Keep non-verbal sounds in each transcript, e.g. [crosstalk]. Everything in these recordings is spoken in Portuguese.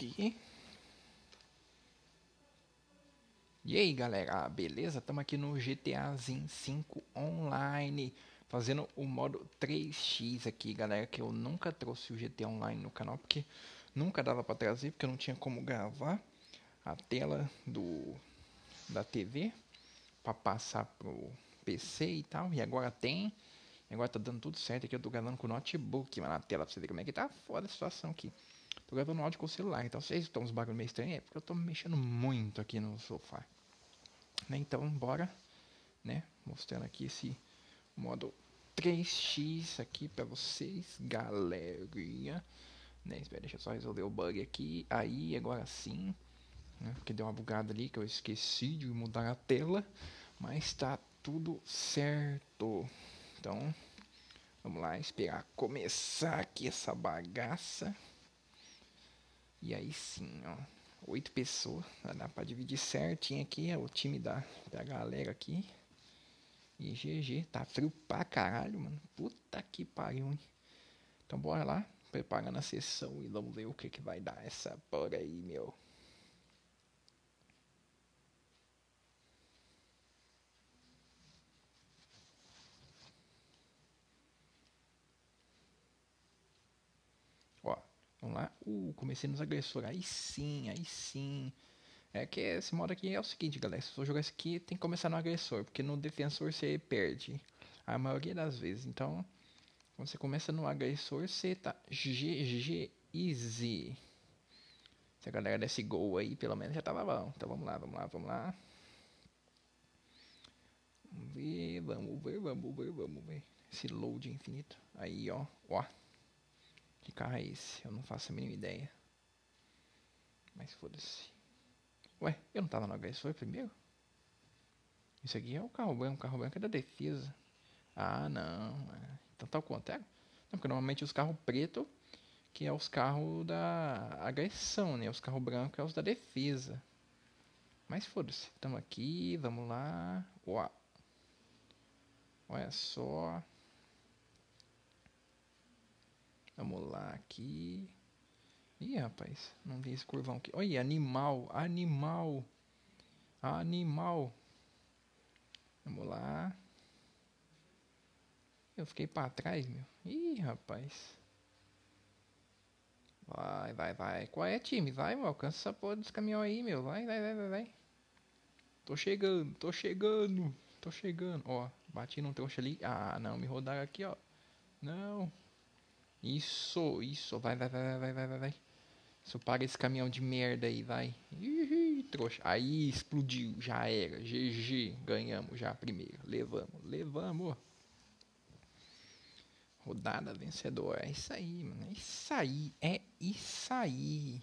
aqui. E aí galera, beleza? Estamos aqui no GTA 5 Online Fazendo o modo 3x aqui galera Que eu nunca trouxe o GTA Online no canal Porque nunca dava para trazer Porque eu não tinha como gravar A tela do da TV Para passar pro PC e tal E agora tem Agora tá dando tudo certo aqui Eu tô gravando com o notebook Mas na tela pra você ver como é que tá foda a situação aqui Tô gravando áudio com o celular, então vocês estão uns bagulho meio estranho, é porque eu tô mexendo muito aqui no sofá. Né? Então, bora, né? Mostrando aqui esse modo 3x aqui pra vocês, galerinha. Né? Espera, deixa eu só resolver o bug aqui. Aí, agora sim. Né? Porque deu uma bugada ali que eu esqueci de mudar a tela. Mas tá tudo certo. Então, vamos lá, esperar começar aqui essa bagaça. E aí sim, ó. Oito pessoas. Dá pra dividir certinho aqui. É o time da, da galera aqui. E GG. Tá frio pra caralho, mano. Puta que pariu, hein. Então bora lá. Preparando a sessão e vamos ver o que, que vai dar essa porra aí, meu. Vamos lá. Uh, comecei nos agressores. Aí sim, aí sim. É que esse modo aqui é o seguinte, galera. Se for jogar isso aqui, tem que começar no agressor. Porque no defensor você perde. A maioria das vezes. Então, quando você começa no agressor, você tá GG easy. Se a galera desse gol aí, pelo menos já tava bom. Então vamos lá, vamos lá, vamos lá. Vamos ver, vamos ver, vamos ver, vamos ver. Esse load infinito. Aí, ó, ó. Que carro é esse? Eu não faço a mínima ideia. Mas foda-se. Ué, eu não tava no HS, foi primeiro? Isso aqui é o carro branco, o carro branco é da defesa. Ah, não. É. Então tá ao contrário. Não, porque normalmente os carros pretos, que é os carros da agressão, né? Os carros brancos é os da defesa. Mas foda-se. Estamos aqui, vamos lá. Uau. Olha só. Vamos lá aqui. Ih, rapaz, não vi esse curvão aqui. Olha, animal, animal, animal. Vamos lá. Eu fiquei para trás, meu. Ih, rapaz. Vai, vai, vai. Qual é, time? Vai, meu. Alcança essa porra dos caminhões aí, meu. Vai, vai, vai, vai, vai. Tô chegando, tô chegando, tô chegando. Ó, bati num trouxa ali. Ah, não, me rodaram aqui, ó. Não. Isso, isso. Vai, vai, vai, vai, vai, vai, vai. Isso, paga esse caminhão de merda aí, vai. Ih, trouxa. Aí explodiu, já era. GG, ganhamos já primeiro. Levamos, levamos. Rodada vencedora. É isso aí, mano. É isso aí. É isso aí.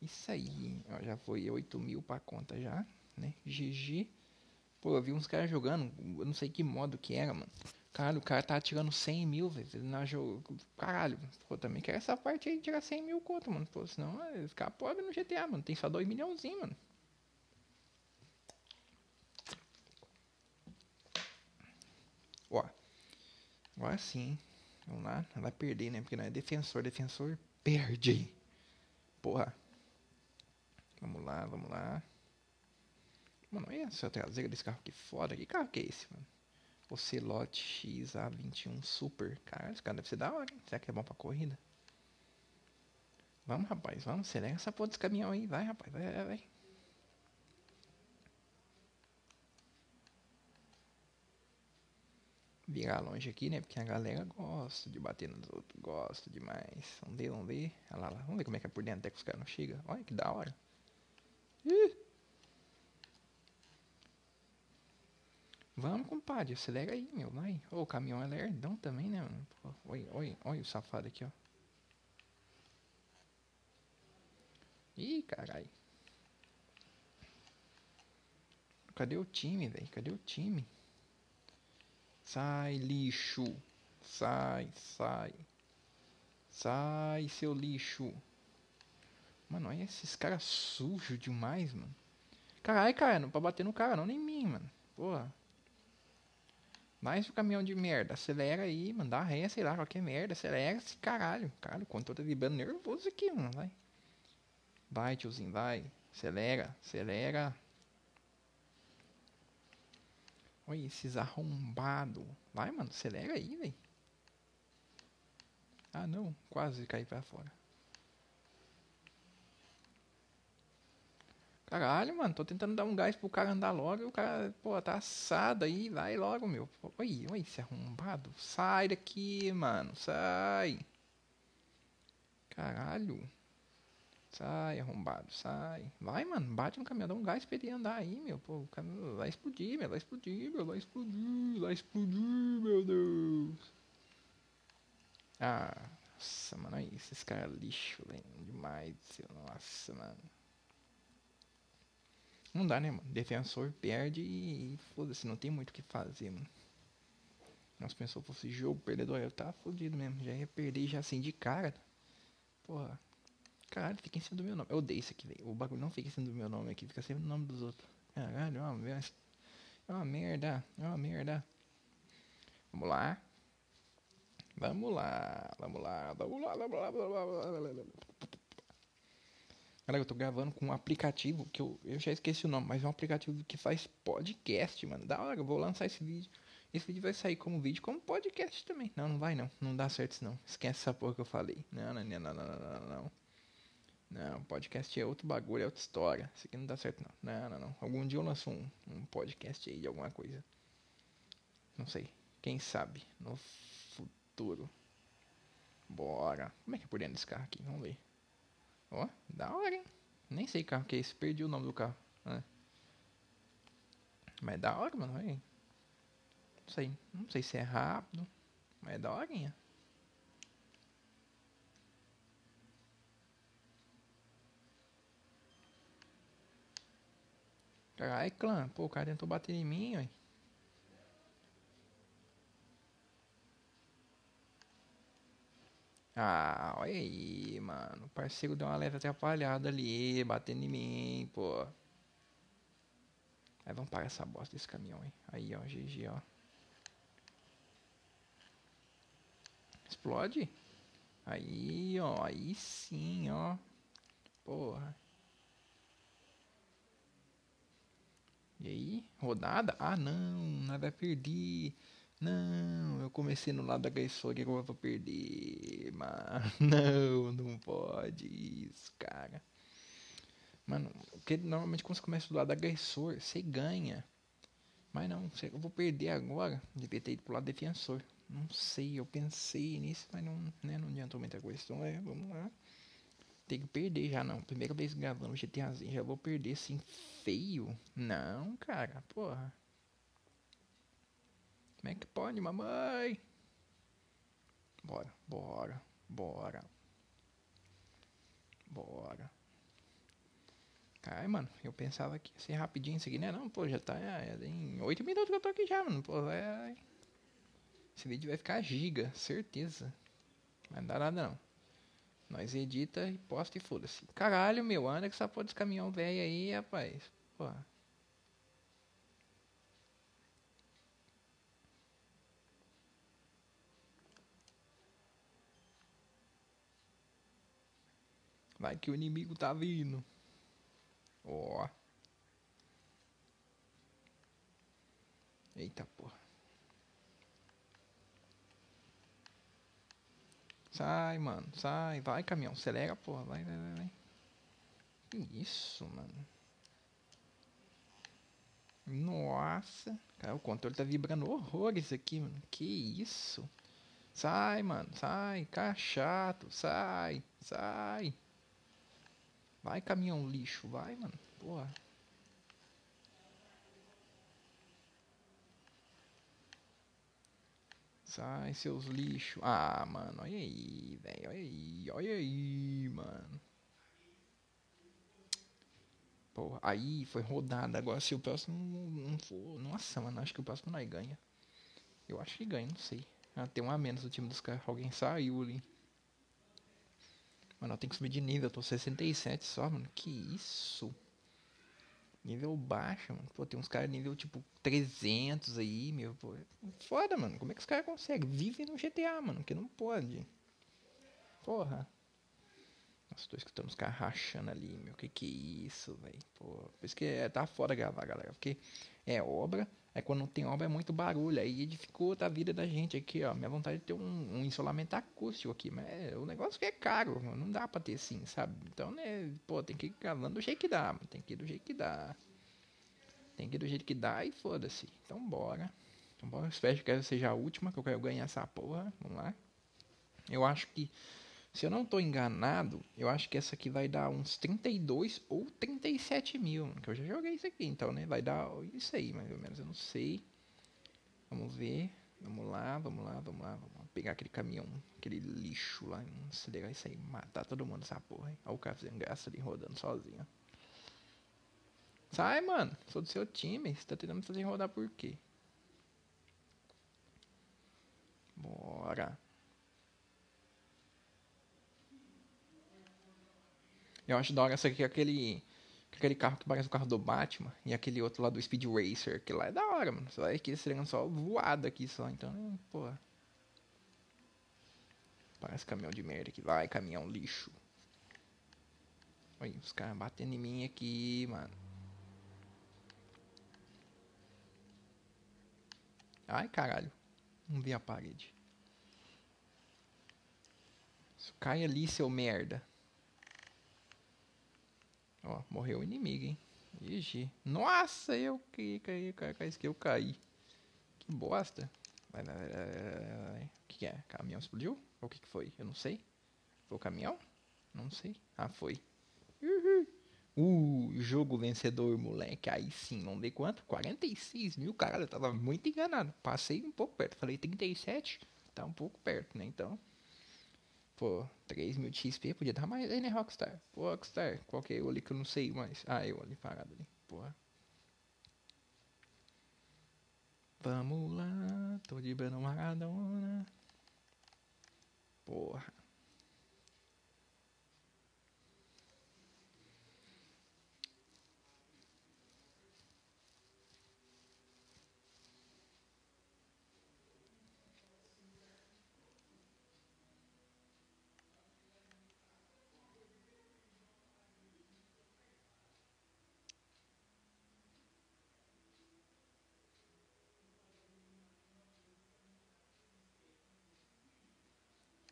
Isso aí. Ó, já foi 8 mil pra conta já, né? GG. Pô, eu vi uns caras jogando. Eu não sei que modo que era, mano. Caralho, o cara tá atirando 100 mil, velho. Na jogo. Caralho, pô, também quero essa parte aí de tirar 100 mil conto, mano. Pô, senão é ficar pobre no GTA, mano. Tem só 2 milhãozinho, mano. Ó. Agora sim. Vamos lá. Vai perder, né? Porque não é defensor. Defensor perde. Porra. Vamos lá, vamos lá. Mano, olha essa traseira desse carro que foda. Que carro que é esse, mano? Ocelote XA21 Super. Cara, esse cara deve ser da hora, hein? Será que é bom pra corrida? Vamos, rapaz, vamos. Acelera essa porra desse caminhão aí. Vai, rapaz, vai, vai, vai. Virar longe aqui, né? Porque a galera gosta de bater nos outros. Gosta demais. Vamos ver, vamos ver. Olha lá, lá. Vamos ver como é que é por dentro até que os caras não chegam. Olha que da hora. Ih! Vamos, compadre, acelera aí, meu, vai. Ô, o caminhão é lerdão também, né, mano? Oi, oi, oi o safado aqui, ó. Ih, carai. Cadê o time, velho? Cadê o time? Sai, lixo. Sai, sai. Sai, seu lixo. Mano, olha esses caras sujos demais, mano. Caralho, cara, não pra bater no cara, não, nem mim, mano. Porra. Mais o caminhão de merda. Acelera aí, mano. Dá ré, sei lá, qualquer merda. Acelera esse caralho. Cara, quanto eu tô vibrando nervoso aqui, mano. Vai. Vai, tiozinho, vai. Acelera, acelera. Olha esses arrombados. Vai, mano, acelera aí, velho. Ah, não. Quase caí pra fora. Caralho, mano, tô tentando dar um gás pro cara andar logo e o cara, pô, tá assado aí, vai logo, meu. Oi, oi, esse arrombado. Sai daqui, mano, sai. Caralho. Sai, arrombado, sai. Vai, mano, bate no caminhão, dá um gás pra ele andar aí, meu. Pô, o caminhão vai explodir, meu, vai explodir, meu, vai explodir, vai explodir, meu Deus. Ah, nossa, mano, aí, esses caras lixo, velho, demais, nossa, mano. Não dá, né, mano? Defensor perde e foda-se, não tem muito o que fazer, mano. Nós pensou fosse jogo perdedor, eu tava fodido mesmo. Já ia perder já assim de cara. Porra. Caralho, fica em cima do meu nome. Eu odeio isso aqui, velho. O bagulho não fica em cima do meu nome aqui, fica sempre no nome dos outros. Caralho, é uma, é uma merda. É uma merda. Vamos lá. Vamos lá, vamos lá, vamos lá, vamos lá, vamos lá, vamos lá. Galera, eu tô gravando com um aplicativo que eu, eu já esqueci o nome, mas é um aplicativo que faz podcast, mano. Da hora, eu vou lançar esse vídeo. Esse vídeo vai sair como vídeo, como podcast também. Não, não vai não. Não dá certo isso não. Esquece essa porra que eu falei. Não, não, não, não, não, não, não. Não, podcast é outro bagulho, é outra história. Isso aqui não dá certo não. Não, não, não. Algum dia eu lanço um, um podcast aí de alguma coisa. Não sei. Quem sabe? No futuro. Bora. Como é que é por dentro desse carro aqui? Vamos ver. Ó, da hora, hein? Nem sei carro que é esse, perdi o nome do carro. É. Mas é da hora, mano. Não sei, não sei se é rápido, mas é da horinha. Caralho, clã. Pô, o cara tentou bater em mim, ué. Ah, olha aí, mano. O parceiro deu uma leve atrapalhada ali, batendo em mim, pô. Aí vamos parar essa bosta desse caminhão, hein. Aí, ó, GG, ó. Explode. Aí, ó, aí sim, ó. Porra. E aí, rodada? Ah, não, nada a perder. Não, eu comecei no lado agressor que eu vou perder, mano. [laughs] Não, não pode isso, cara. Mano, porque normalmente quando você começa do lado agressor, você ganha. Mas não, eu vou perder agora. Devia ter ido pro lado defensor. Não sei, eu pensei nisso, mas não, né, não adiantou muita coisa. Então é, vamos lá. Tem que perder já não. Primeira vez gravando GTAzinho, já vou perder assim feio? Não, cara, porra. Como é que pode, mamãe? Bora, bora, bora. Bora. Ai, mano, eu pensava que ia ser rapidinho isso aqui, né? Não, pô, já tá é, em 8 minutos que eu tô aqui já, mano. Pô, é... Esse vídeo vai ficar giga, certeza. Mas não dá nada não. Nós edita e posta e foda-se. Caralho, meu, anda que essa porra desse caminhão velho aí, rapaz. Porra. Vai que o inimigo tá vindo. Ó. Eita porra. Sai, mano. Sai. Vai, caminhão. Acelera, porra. Vai, vai, vai, vai. Que isso, mano. Nossa. Cara, o controle tá vibrando horrores aqui, mano. Que isso. Sai, mano. Sai. Cara chato. Sai. Sai. Vai, caminhão lixo, vai, mano. Porra. Sai, seus lixos. Ah, mano, olha aí, velho. Olha aí, olha aí, mano. Porra, aí foi rodada. Agora, se o próximo não for. Nossa, mano, acho que o próximo nós ganha. Eu acho que ganha, não sei. Ah, tem um a menos do time dos caras. Alguém saiu ali. Mano, eu tenho que subir de nível, eu tô 67 só, mano. Que isso? Nível baixo, mano. Pô, tem uns caras nível tipo 300 aí, meu. Pô, foda, mano. Como é que os caras conseguem? Vivem no GTA, mano, que não pode. Porra. Nossa, tô escutando os caras rachando ali, meu. Que que é isso, velho? Por isso que é, tá foda gravar, galera. Porque é obra, aí quando não tem obra é muito barulho. Aí dificulta a vida da gente aqui, ó. Minha vontade de ter um, um isolamento acústico aqui, mas é, o negócio que é caro, não dá pra ter assim, sabe? Então, né, pô, tem que ir gravando do jeito que dá. Tem que ir do jeito que dá. Tem que ir do jeito que dá e foda-se. Então, bora. Então, bora. Espero que essa seja a última, que eu quero ganhar essa porra. Vamos lá. Eu acho que se eu não estou enganado, eu acho que essa aqui vai dar uns 32 ou 37 mil. Que eu já joguei isso aqui, então, né? Vai dar isso aí, mais ou menos. Eu não sei. Vamos ver. Vamos lá, vamos lá, vamos lá. Vamos pegar aquele caminhão, aquele lixo lá. Acelerar isso aí, matar todo mundo essa porra, hein? Olha o cara fazendo graça ali rodando sozinho. Sai, mano. Sou do seu time. Você tá tentando me fazer rodar por quê? Bora. Eu acho da hora essa aqui, aquele, aquele carro que parece o carro do Batman e aquele outro lá do Speed Racer, que lá é da hora, mano. Só é que seria só voado aqui só, então, pô. Parece caminhão de merda que vai, caminhão lixo. Olha, os caras batendo em mim aqui, mano. Ai, caralho. Não vi a parede. Cai ali, seu merda. Ó, morreu o inimigo, hein? Ixi. Nossa, eu caí, caí, caí, caí, que eu caí. Que bosta. O que, que é? Caminhão explodiu? Ou o que, que foi? Eu não sei. Foi o caminhão? Não sei. Ah, foi. Uhul. Uh, jogo vencedor, moleque. Aí sim, não dei quanto? 46 mil, caralho. Eu tava muito enganado. Passei um pouco perto. Falei 37. Tá um pouco perto, né? Então. Pô, 3 mil de XP podia dar mais aí, né, Rockstar? Pô, Rockstar, qual que é o ali que eu não sei mais? Ah, eu ali parado ali. Porra. Vamos lá, tô de Bruno Maradona. Porra.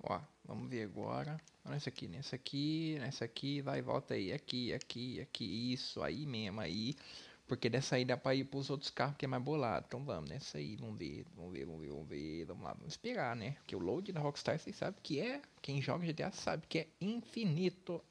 Ó, vamos ver agora. Nessa aqui, nessa aqui, nessa aqui, vai, volta aí, aqui, aqui, aqui, isso aí mesmo, aí. Porque dessa aí dá pra ir pros outros carros que é mais bolado. Então vamos, nessa aí, vamos ver, vamos ver, vamos ver, vamos ver, vamos lá, vamos esperar, né? Porque o load da Rockstar, vocês sabem que é, quem joga GTA sabe que é infinito.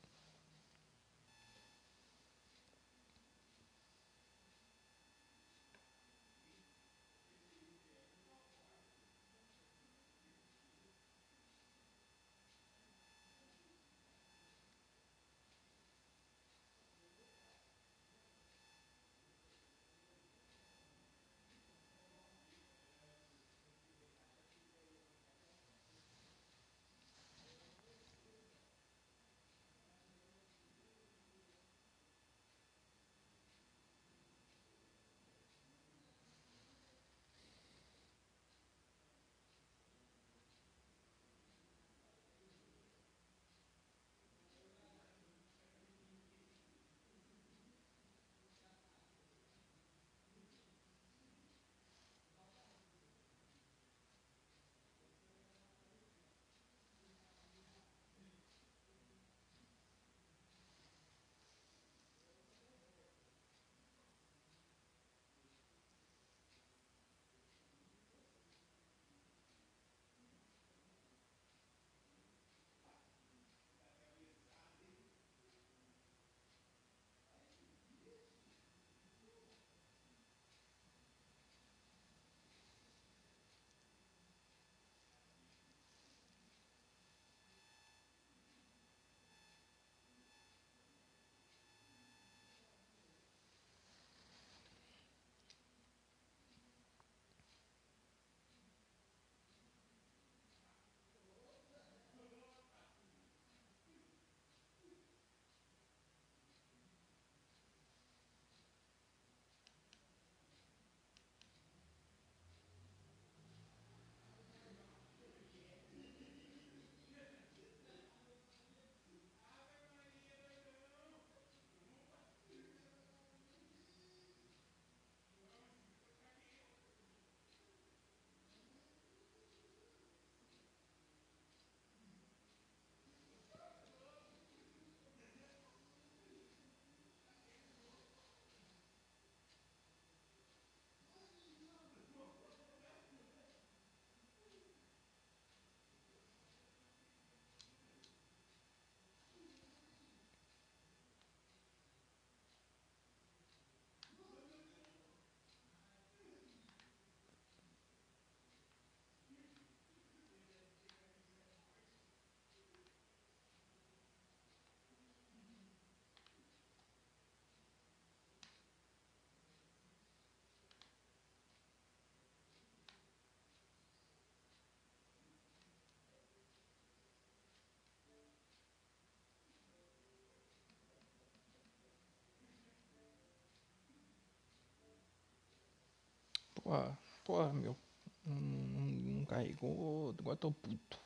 Porra, porra, meu. Não, não, não carregou. Agora tô puto.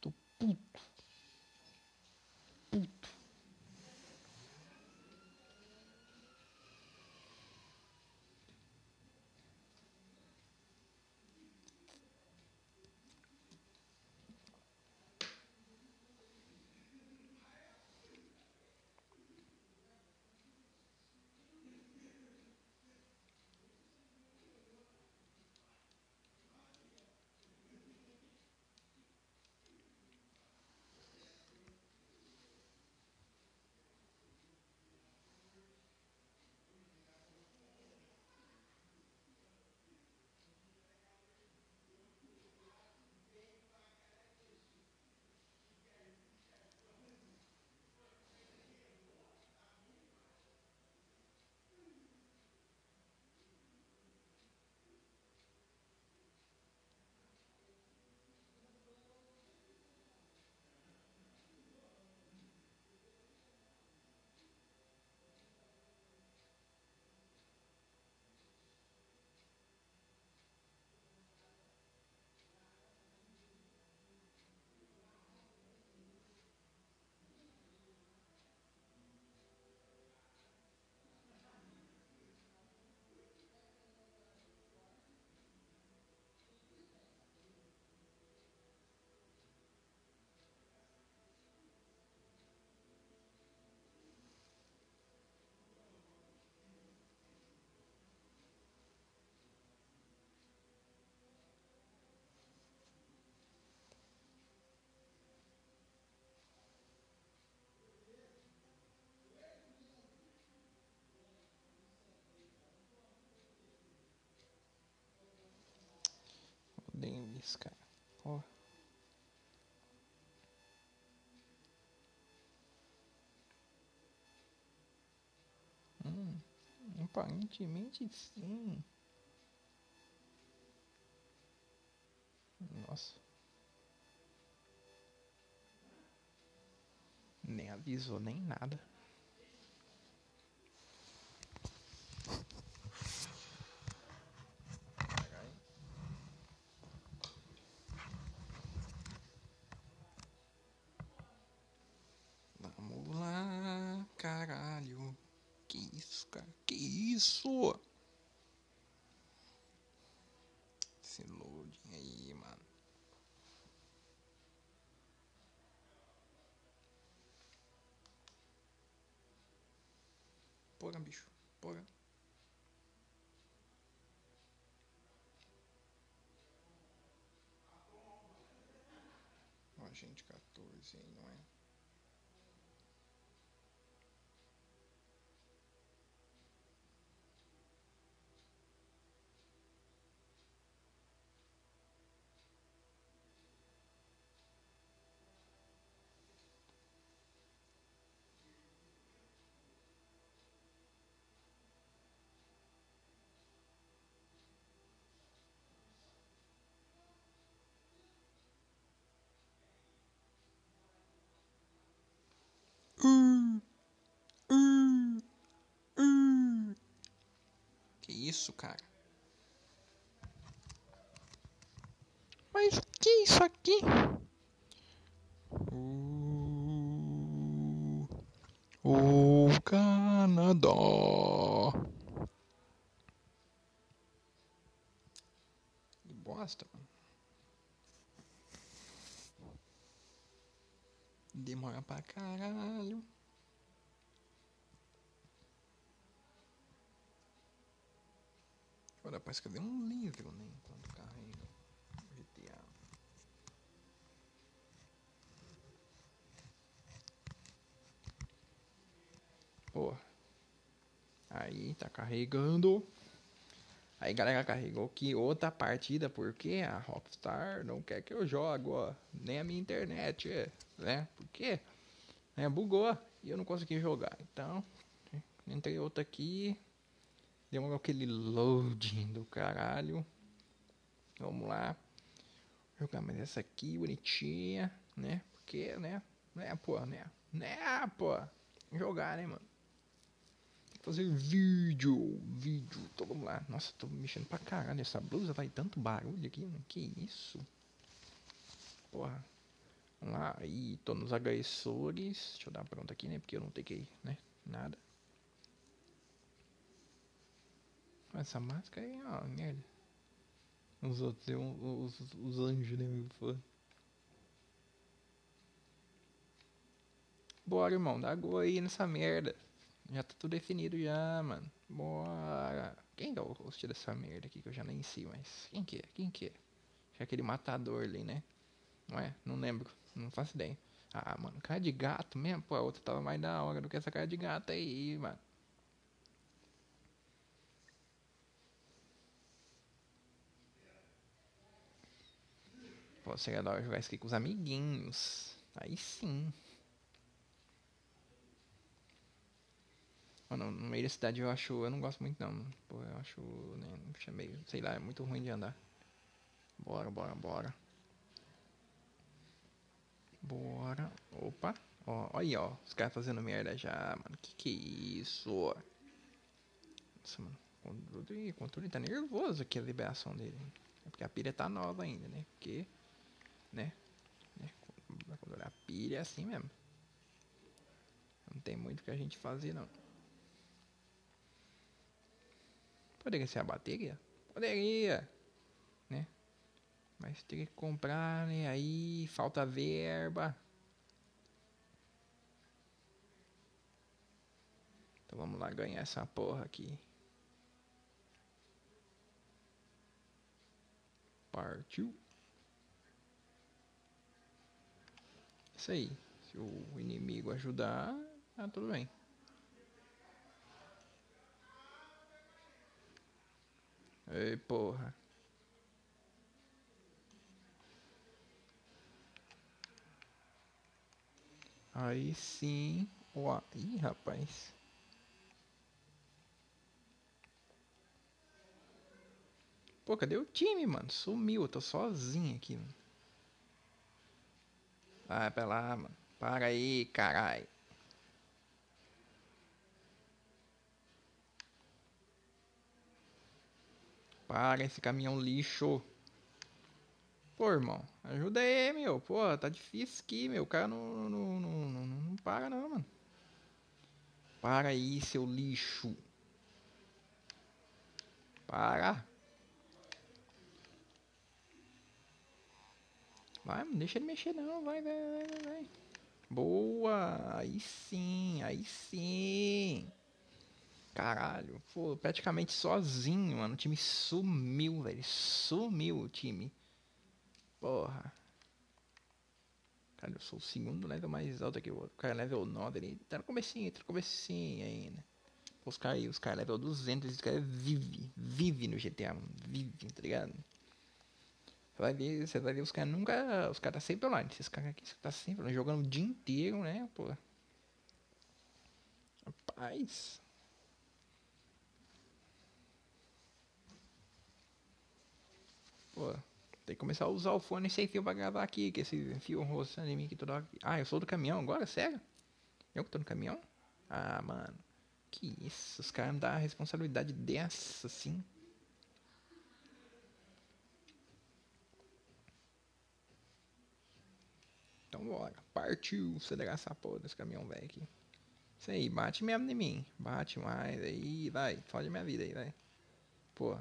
Tô puto. Isso, cara. Porra. Hum, aparentemente sim. Nossa. Nem avisou, nem nada. Vamos lá, caralho. Que isso, cara? Que isso? Esse loading aí, mano. Porra, bicho. Porra. Gente, 14 aí, não é? Isso, cara? Mas que é isso aqui? O, o Canadá. Que bosta, mano. Demora pra caralho. Que eu dei um livro, né? Enquanto carrega GTA. Pô. Aí tá carregando. Aí galera carregou aqui outra partida porque a Rockstar não quer que eu jogue, ó. Nem a minha internet, né? Porque né, bugou e eu não consegui jogar. Então, entrei outra aqui. Demorou aquele loading do caralho. Vamos lá. Jogar mais essa aqui, bonitinha, né? Porque, né? Né, pô, né? Né, pô. Jogar, né, mano? fazer vídeo, vídeo. Então vamos lá. Nossa, tô mexendo pra caralho. Essa blusa vai tanto barulho aqui, mano. Que isso? Porra. Vamos lá. Aí, tô nos agressores. Deixa eu dar pronto aqui, né? Porque eu não tenho né? Nada. Essa máscara aí, ó, merda. Os outros, os, os, os anjos, né? Meu Bora, irmão, dá gol aí nessa merda. Já tá tudo definido já, mano. Bora. Quem é o host dessa merda aqui que eu já nem sei, mas. Quem que é? Quem que é? Acho que é aquele matador ali, né? Não é? Não lembro. Não faço ideia. Ah, mano, cara de gato mesmo? Pô, a outra tava mais da hora do que essa cara de gato aí, mano. Pô, seria da hora jogar isso aqui com os amiguinhos. Aí sim. Mano, no meio da cidade eu acho. Eu não gosto muito não. Pô, eu acho. Né, meio. Sei lá, é muito ruim de andar. Bora, bora, bora. Bora. Opa. Ó, olha aí, ó. Os caras fazendo merda já, mano. Que que é isso? Nossa, mano. O controle, o controle tá nervoso aqui a liberação dele. É porque a pilha tá nova ainda, né? Porque. Né? né? A pilha é assim mesmo. Não tem muito que a gente fazer não. Poderia ser a bateria? Poderia, né? Mas teria que comprar, né? Aí falta verba. Então vamos lá ganhar essa porra aqui. Partiu. Isso aí. Se o inimigo ajudar, tá tudo bem. Ei, porra. Aí sim. Ó, ih, rapaz. Pô, cadê o time, mano? Sumiu, eu tô sozinho aqui, mano. Vai pra lá, mano. Para aí, caralho. Para esse caminhão lixo. Pô, irmão, ajuda aí, meu. Pô, tá difícil aqui, meu. O cara não, não, não, não, não para, não, mano. Para aí, seu lixo. Para. Vai, não deixa ele mexer, não. Vai, vai, vai, vai. Boa. Aí sim, aí sim. Caralho, pô, praticamente sozinho, mano. O time sumiu, velho. Sumiu o time. Porra. Cara, eu sou o segundo level mais alto aqui. O cara level 9 ali. Tá no comecinho, tá no comecinho ainda. Os caras aí, os caras level 200, esse cara vive. Vive no GTA, mano. Vive, tá ligado? Você vai ver, você vai ver os caras nunca. Os caras tá sempre online. Esses caras aqui tá sempre online, jogando o dia inteiro, né, pô. Rapaz. Pô, tem que começar a usar o fone sem fio pra gravar aqui, que esse fio roçando em mim que toda hora. Ah, eu sou do caminhão agora? Sério? Eu que tô no caminhão? Ah, mano. Que isso? Os caras me dão a responsabilidade dessa, assim. Então bora. Partiu acelerar essa porra desse caminhão velho aqui. Isso aí, bate mesmo em mim. Bate mais aí, vai. Fode minha vida aí, vai. Pô,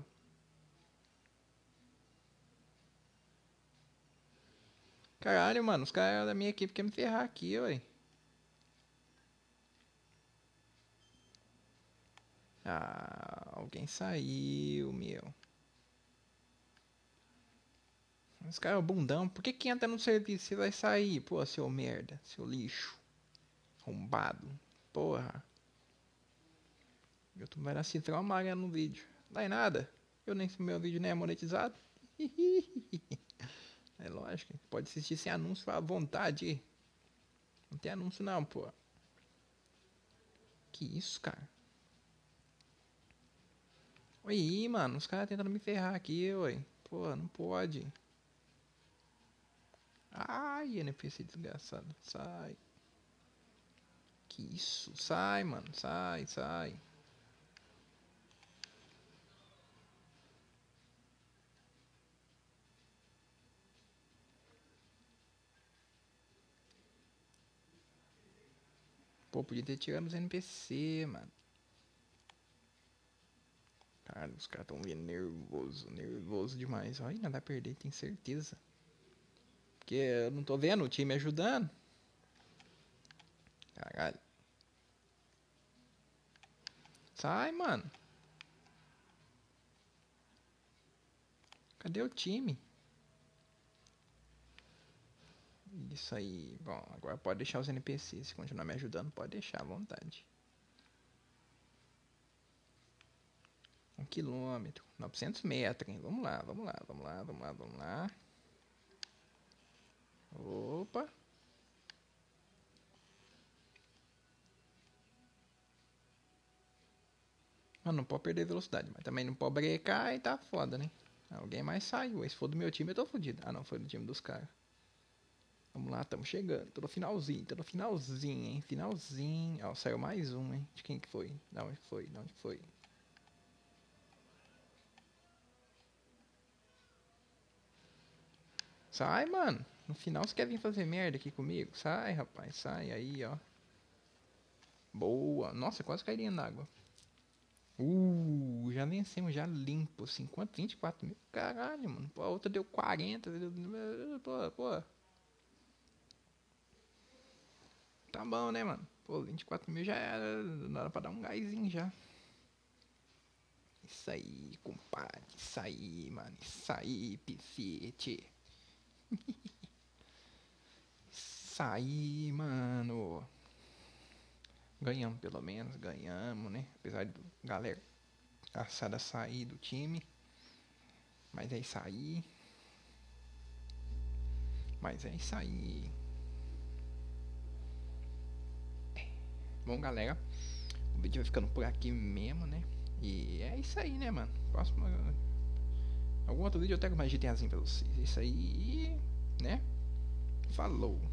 Caralho, mano, os caras da minha equipe querem me ferrar aqui, ué. Ah, alguém saiu, meu. Os caras é bundão. Por que que entra no serviço e vai sair? Pô, seu merda, seu lixo. Arrombado. Porra. Eu tô vai cifrar uma no vídeo. Não em nada. Eu nem meu vídeo nem é monetizado. [laughs] É lógico, pode assistir sem anúncio à vontade. Não tem anúncio não, pô. Que isso, cara? Oi, mano, os caras tentando me ferrar aqui, oi. Pô, não pode. Ai, NPC desgraçado. Sai. Que isso? Sai, mano. Sai, sai. Pô, podia ter tirado os NPC, mano. Cara, os caras tão nervoso, nervoso demais. Olha, nada a perder, tem certeza. Porque eu não tô vendo o time ajudando. Caralho. Sai, mano. Cadê o time? Isso aí. Bom, agora pode deixar os NPCs. Se continuar me ajudando, pode deixar à vontade. Um quilômetro. 900 metros, hein? Vamos lá, vamos lá, vamos lá, vamos lá, vamos lá. Opa. Mano, não pode perder velocidade, mas também não pode brecar e tá foda, né? Alguém mais saiu. Se for do meu time, eu tô fodido. Ah, não, foi do time dos caras. Vamos lá, estamos chegando. Tô no finalzinho, tô no finalzinho, hein? Finalzinho. Ó, saiu mais um, hein? De quem que foi? De onde foi? De onde foi? Sai, mano. No final você quer vir fazer merda aqui comigo? Sai, rapaz. Sai aí, ó. Boa. Nossa, quase cairia na água. Uh, já vencemos, já limpo. 50, 24 mil. Caralho, mano. Pô, a outra deu 40. Pô, pô. Tá bom, né, mano? Pô, 24 mil já era. Não era pra dar um gásinho já. Isso aí, compadre. Isso aí, mano. Isso aí, piscite. [laughs] Aí, mano. Ganhamos pelo menos, ganhamos, né? Apesar do galera assada sair do time. Mas é isso aí. Mas é isso aí. Bom, galera, o vídeo vai ficando por aqui mesmo, né? E é isso aí, né, mano? Próximo. Algum outro vídeo eu trago mais GTAzinho pra vocês. É isso aí, né? Falou!